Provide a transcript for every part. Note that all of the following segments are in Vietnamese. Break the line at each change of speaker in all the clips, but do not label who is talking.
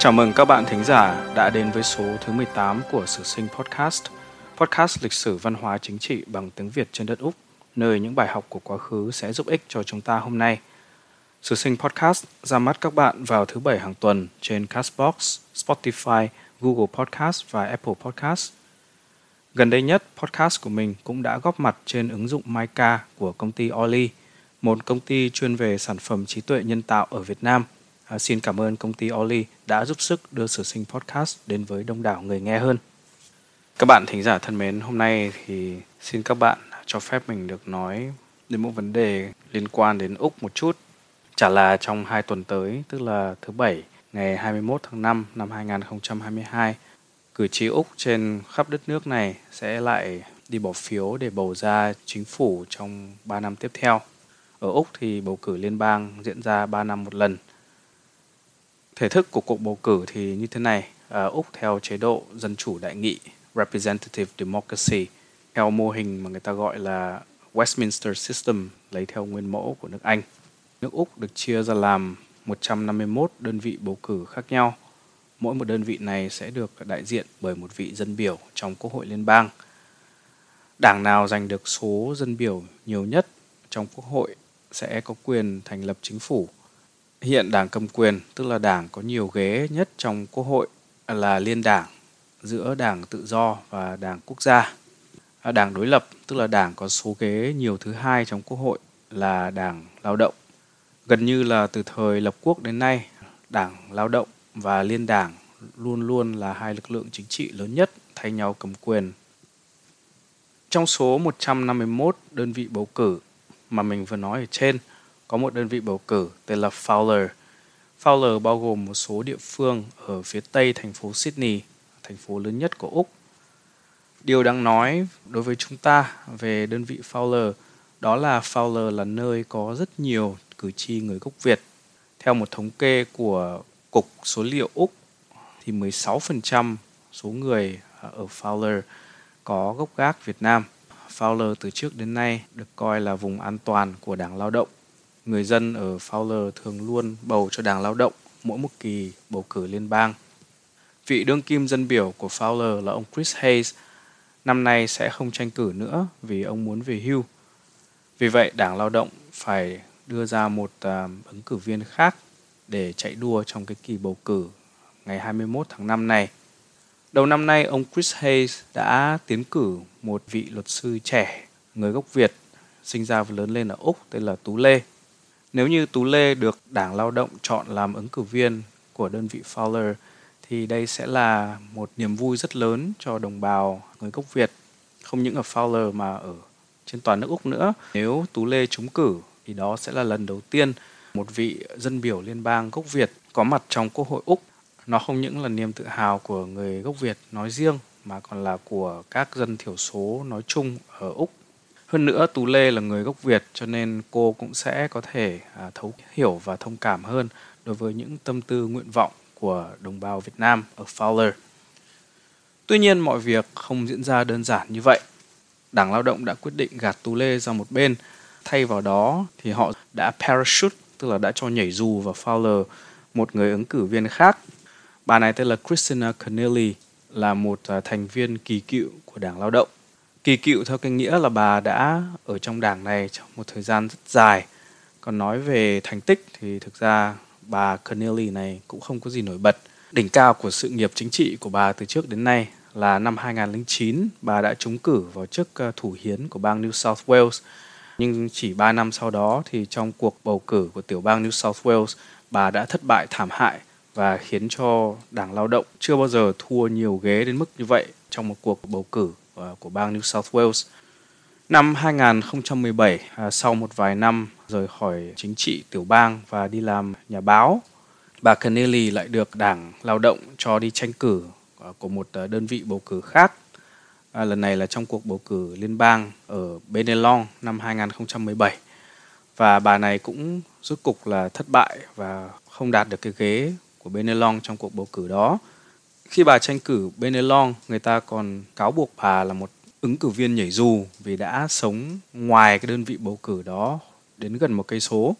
Chào mừng các bạn thính giả đã đến với số thứ 18 của Sử Sinh Podcast, podcast lịch sử văn hóa chính trị bằng tiếng Việt trên đất Úc, nơi những bài học của quá khứ sẽ giúp ích cho chúng ta hôm nay. Sử Sinh Podcast ra mắt các bạn vào thứ bảy hàng tuần trên Castbox, Spotify, Google Podcast và Apple Podcast. Gần đây nhất, podcast của mình cũng đã góp mặt trên ứng dụng Mica của công ty Oli, một công ty chuyên về sản phẩm trí tuệ nhân tạo ở Việt Nam – À, xin cảm ơn công ty Oli đã giúp sức đưa Sử Sinh Podcast đến với đông đảo người nghe hơn. Các bạn thính giả thân mến, hôm nay thì xin các bạn cho phép mình được nói đến một vấn đề liên quan đến Úc một chút. Chả là trong hai tuần tới, tức là thứ bảy ngày 21 tháng 5 năm 2022, cử tri Úc trên khắp đất nước này sẽ lại đi bỏ phiếu để bầu ra chính phủ trong 3 năm tiếp theo. Ở Úc thì bầu cử liên bang diễn ra 3 năm một lần – Thể thức của cuộc bầu cử thì như thế này, ở Úc theo chế độ dân chủ đại nghị, representative democracy, theo mô hình mà người ta gọi là Westminster System lấy theo nguyên mẫu của nước Anh. Nước Úc được chia ra làm 151 đơn vị bầu cử khác nhau. Mỗi một đơn vị này sẽ được đại diện bởi một vị dân biểu trong Quốc hội liên bang. Đảng nào giành được số dân biểu nhiều nhất trong Quốc hội sẽ có quyền thành lập chính phủ Hiện đảng cầm quyền, tức là đảng có nhiều ghế nhất trong quốc hội à, là liên đảng giữa đảng tự do và đảng quốc gia. À, đảng đối lập, tức là đảng có số ghế nhiều thứ hai trong quốc hội là đảng lao động. Gần như là từ thời lập quốc đến nay, đảng lao động và liên đảng luôn luôn là hai lực lượng chính trị lớn nhất thay nhau cầm quyền. Trong số 151 đơn vị bầu cử mà mình vừa nói ở trên – có một đơn vị bầu cử tên là Fowler. Fowler bao gồm một số địa phương ở phía tây thành phố Sydney, thành phố lớn nhất của Úc. Điều đáng nói đối với chúng ta về đơn vị Fowler đó là Fowler là nơi có rất nhiều cử tri người gốc Việt. Theo một thống kê của Cục Số liệu Úc thì 16% số người à, ở Fowler có gốc gác Việt Nam. Fowler từ trước đến nay được coi là vùng an toàn của Đảng Lao động người dân ở Fowler thường luôn bầu cho Đảng Lao động mỗi một kỳ bầu cử liên bang. Vị đương kim dân biểu của Fowler là ông Chris Hayes năm nay sẽ không tranh cử nữa vì ông muốn về hưu. Vì vậy, Đảng Lao động phải đưa ra một uh, ứng cử viên khác để chạy đua trong cái kỳ bầu cử ngày 21 tháng 5 này. Đầu năm nay, ông Chris Hayes đã tiến cử một vị luật sư trẻ người gốc Việt sinh ra và lớn lên ở Úc tên là Tú Lê. Nếu như Tú Lê được Đảng Lao động chọn làm ứng cử viên của đơn vị Fowler thì đây sẽ là một niềm vui rất lớn cho đồng bào người gốc Việt, không những ở Fowler mà ở trên toàn nước Úc nữa. Nếu Tú Lê trúng cử thì đó sẽ là lần đầu tiên một vị dân biểu liên bang gốc Việt có mặt trong Quốc hội Úc. Nó không những là niềm tự hào của người gốc Việt nói riêng mà còn là của các dân thiểu số nói chung ở Úc hơn nữa Tú Lê là người gốc Việt cho nên cô cũng sẽ có thể à, thấu hiểu và thông cảm hơn đối với những tâm tư nguyện vọng của đồng bào Việt Nam ở Fowler. Tuy nhiên mọi việc không diễn ra đơn giản như vậy. Đảng Lao động đã quyết định gạt Tú Lê ra một bên, thay vào đó thì họ đã parachute, tức là đã cho nhảy dù vào Fowler một người ứng cử viên khác. Bà này tên là Christina Connelly, là một à, thành viên kỳ cựu của Đảng Lao động kỳ cựu theo cái nghĩa là bà đã ở trong đảng này trong một thời gian rất dài. Còn nói về thành tích thì thực ra bà Connelly này cũng không có gì nổi bật. Đỉnh cao của sự nghiệp chính trị của bà từ trước đến nay là năm 2009 bà đã trúng cử vào chức ờ, thủ hiến của bang New South Wales. Nhưng chỉ 3 năm sau đó thì trong cuộc bầu cử của tiểu bang New South Wales, bà đã thất bại thảm hại và khiến cho Đảng Lao động chưa bao giờ thua nhiều ghế đến mức như vậy trong một cuộc bầu cử. Ờ, của bang New South Wales. Năm 2017, à, sau một vài năm rời khỏi chính trị tiểu bang và đi làm nhà báo, bà Kennelly lại được Đảng Lao động cho đi tranh cử ờ, của một ờ, đơn vị bầu cử khác. À, lần này là trong cuộc bầu cử liên bang ở Benelong năm 2017. Và bà này cũng rốt cục là thất bại và không đạt được cái ghế của Benelong trong cuộc bầu cử đó. Khi bà tranh cử Benelong, người ta còn cáo buộc bà là một ứng cử viên nhảy dù vì đã sống ngoài cái đơn vị bầu cử đó đến gần một cây số.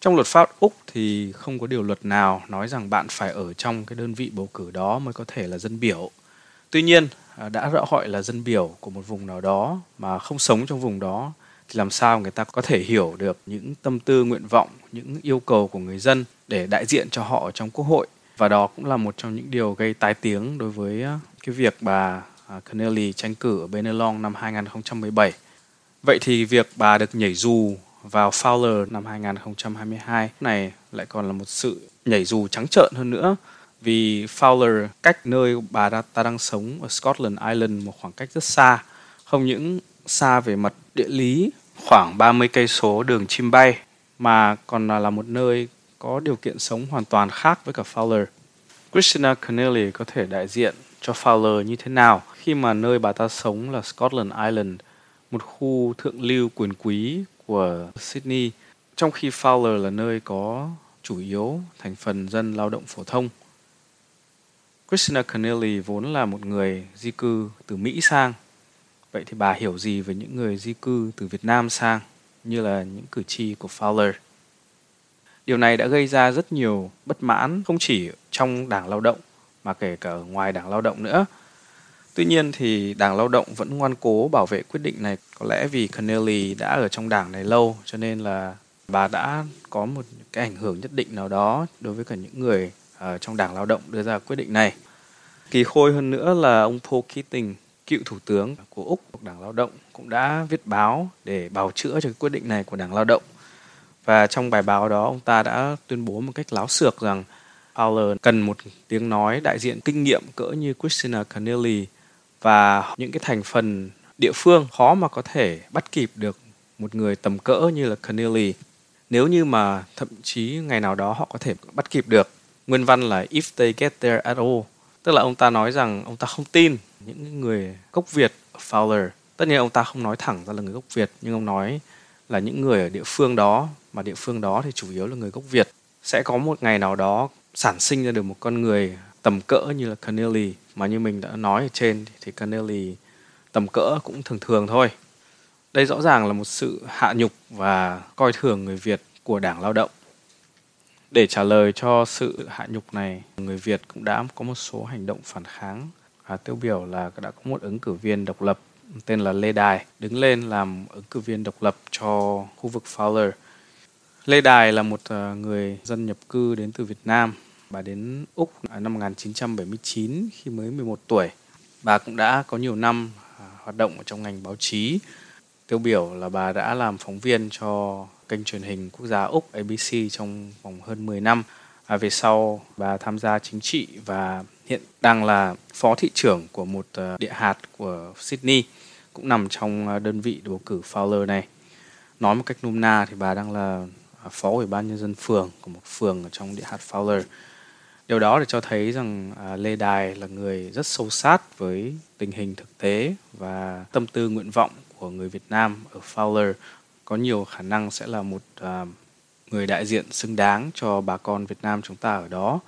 Trong luật pháp Úc thì không có điều luật nào nói rằng bạn phải ở trong cái đơn vị bầu cử đó mới có thể là dân biểu. Tuy nhiên, à, đã rõ hỏi là dân biểu của một vùng nào đó mà không sống trong vùng đó thì làm sao người ta có thể hiểu được những tâm tư nguyện vọng, những yêu cầu của người dân để đại diện cho họ trong quốc hội và đó cũng là một trong những điều gây tai tiếng đối với ờ, cái việc bà à, Connelly tranh cử ở Benelong năm 2017. Vậy thì việc bà được nhảy dù vào Fowler năm 2022 này lại còn là một sự nhảy dù trắng trợn hơn nữa vì Fowler cách nơi bà ta đang sống ở Scotland Island một khoảng cách rất xa, không những xa về mặt địa lý khoảng 30 cây số đường chim bay mà còn là một nơi có điều kiện sống hoàn toàn khác với cả Fowler. Christina Connelly có thể đại diện cho Fowler như thế nào khi mà nơi bà ta sống là Scotland Island, một khu thượng lưu quyền quý của Sydney, trong khi Fowler là nơi có chủ yếu thành phần dân lao động phổ thông. Christina Connelly vốn là một người di cư từ Mỹ sang. Vậy thì bà hiểu gì về những người di cư từ Việt Nam sang, như là những cử tri của Fowler? Điều này đã gây ra rất nhiều bất mãn không chỉ trong Đảng Lao động mà kể cả ở ngoài Đảng Lao động nữa. Tuy nhiên thì Đảng Lao động vẫn ngoan cố bảo vệ quyết định này. Có lẽ vì Connelly đã ở trong đảng này lâu cho nên là bà đã có một cái ảnh hưởng nhất định nào đó đối với cả những người ở trong Đảng Lao động đưa ra quyết định này. Kỳ khôi hơn nữa là ông Paul Keating, cựu thủ tướng của Úc Đảng Lao động cũng đã viết báo để bào chữa cho cái quyết định này của Đảng Lao động. Và trong bài báo đó, ông ta đã tuyên bố một cách láo xược rằng Fowler cần một tiếng nói đại diện kinh nghiệm cỡ như Christina Connelly và những cái thành phần địa phương khó mà có thể bắt kịp được một người tầm cỡ như là Connelly nếu như mà thậm chí ngày nào đó họ có thể bắt kịp được, nguyên văn là if they get there at all tức là ông ta nói rằng ông ta không tin những người gốc Việt Fowler. Tất nhiên ông ta không nói thẳng ra là người gốc Việt, nhưng ông nói là những người ở địa phương đó mà địa phương đó thì chủ yếu là người gốc Việt sẽ có một ngày nào đó sản sinh ra được một con người tầm cỡ như là Connelly mà như mình đã nói ở trên thì Connelly tầm cỡ cũng thường thường thôi. Đây rõ ràng là một sự hạ nhục và coi thường người Việt của Đảng Lao động. Để trả lời cho sự hạ nhục này, người Việt cũng đã có một số hành động phản kháng. À, tiêu biểu là đã có một ứng cử viên độc lập tên là Lê Đài đứng lên làm ứng cử viên độc lập cho khu vực Fowler. Lê Đài là một ờ, người dân nhập cư đến từ Việt Nam Bà đến Úc năm 1979 khi mới 11 tuổi. Bà cũng đã có nhiều năm à, hoạt động ở trong ngành báo chí. Tiêu biểu là bà đã làm phóng viên cho kênh truyền hình quốc gia Úc ABC trong vòng hơn 10 năm. À, về sau bà tham gia chính trị và hiện đang là phó thị trưởng của một ờ, địa hạt của Sydney cũng nằm trong ờ, đơn vị bầu cử Fowler này. Nói một cách nôm na thì bà đang là phó ủy ban nhân dân phường của một phường ở trong địa hạt Fowler. Điều đó để cho thấy rằng à, lê đài là người rất sâu sát với tình hình thực tế và tâm tư nguyện vọng của người việt nam ở fowler. Có nhiều khả năng sẽ là một à, người đại diện xứng đáng cho bà con việt nam chúng ta ở đó.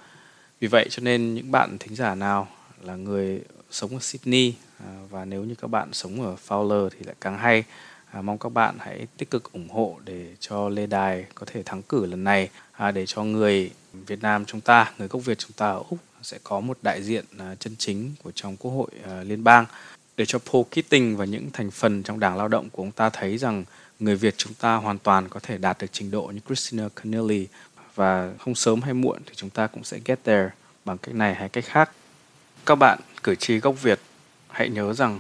Vì vậy cho nên những bạn thính giả nào là người sống ở sydney à, và nếu như các bạn sống ở fowler thì lại càng hay. À, mong các bạn hãy tích cực ủng hộ để cho Lê Đài có thể thắng cử lần này à, để cho người Việt Nam chúng ta, người gốc Việt chúng ta ở Úc sẽ có một đại diện à, chân chính của trong Quốc hội à, liên bang để cho Paul Keating và những thành phần trong Đảng Lao động của ông ta thấy rằng người Việt chúng ta hoàn toàn có thể đạt được trình độ như Christina Connelly và không sớm hay muộn thì chúng ta cũng sẽ get there bằng cách này hay cách khác. Các bạn cử tri gốc Việt hãy nhớ rằng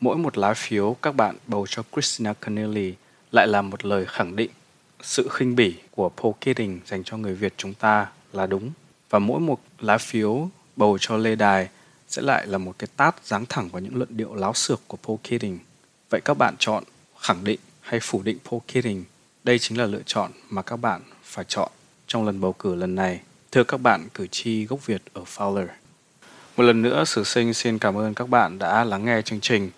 mỗi một lá phiếu các bạn bầu cho Christina Connelly lại là một lời khẳng định sự khinh bỉ của Paul Keating dành cho người Việt chúng ta là đúng và mỗi một lá phiếu bầu cho Lê Đài sẽ lại là một cái tát giáng thẳng vào những luận điệu láo xược của Paul Keating. Vậy các bạn chọn khẳng định hay phủ định Paul Keating? Đây chính là lựa chọn mà các bạn phải chọn trong lần bầu cử lần này. Thưa các bạn cử tri gốc Việt ở Fowler. Một lần nữa, Sử Sinh xin cảm ơn các bạn đã lắng nghe chương trình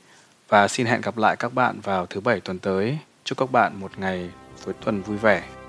và xin hẹn gặp lại các bạn vào thứ bảy tuần tới. Chúc các bạn một ngày cuối tuần vui vẻ.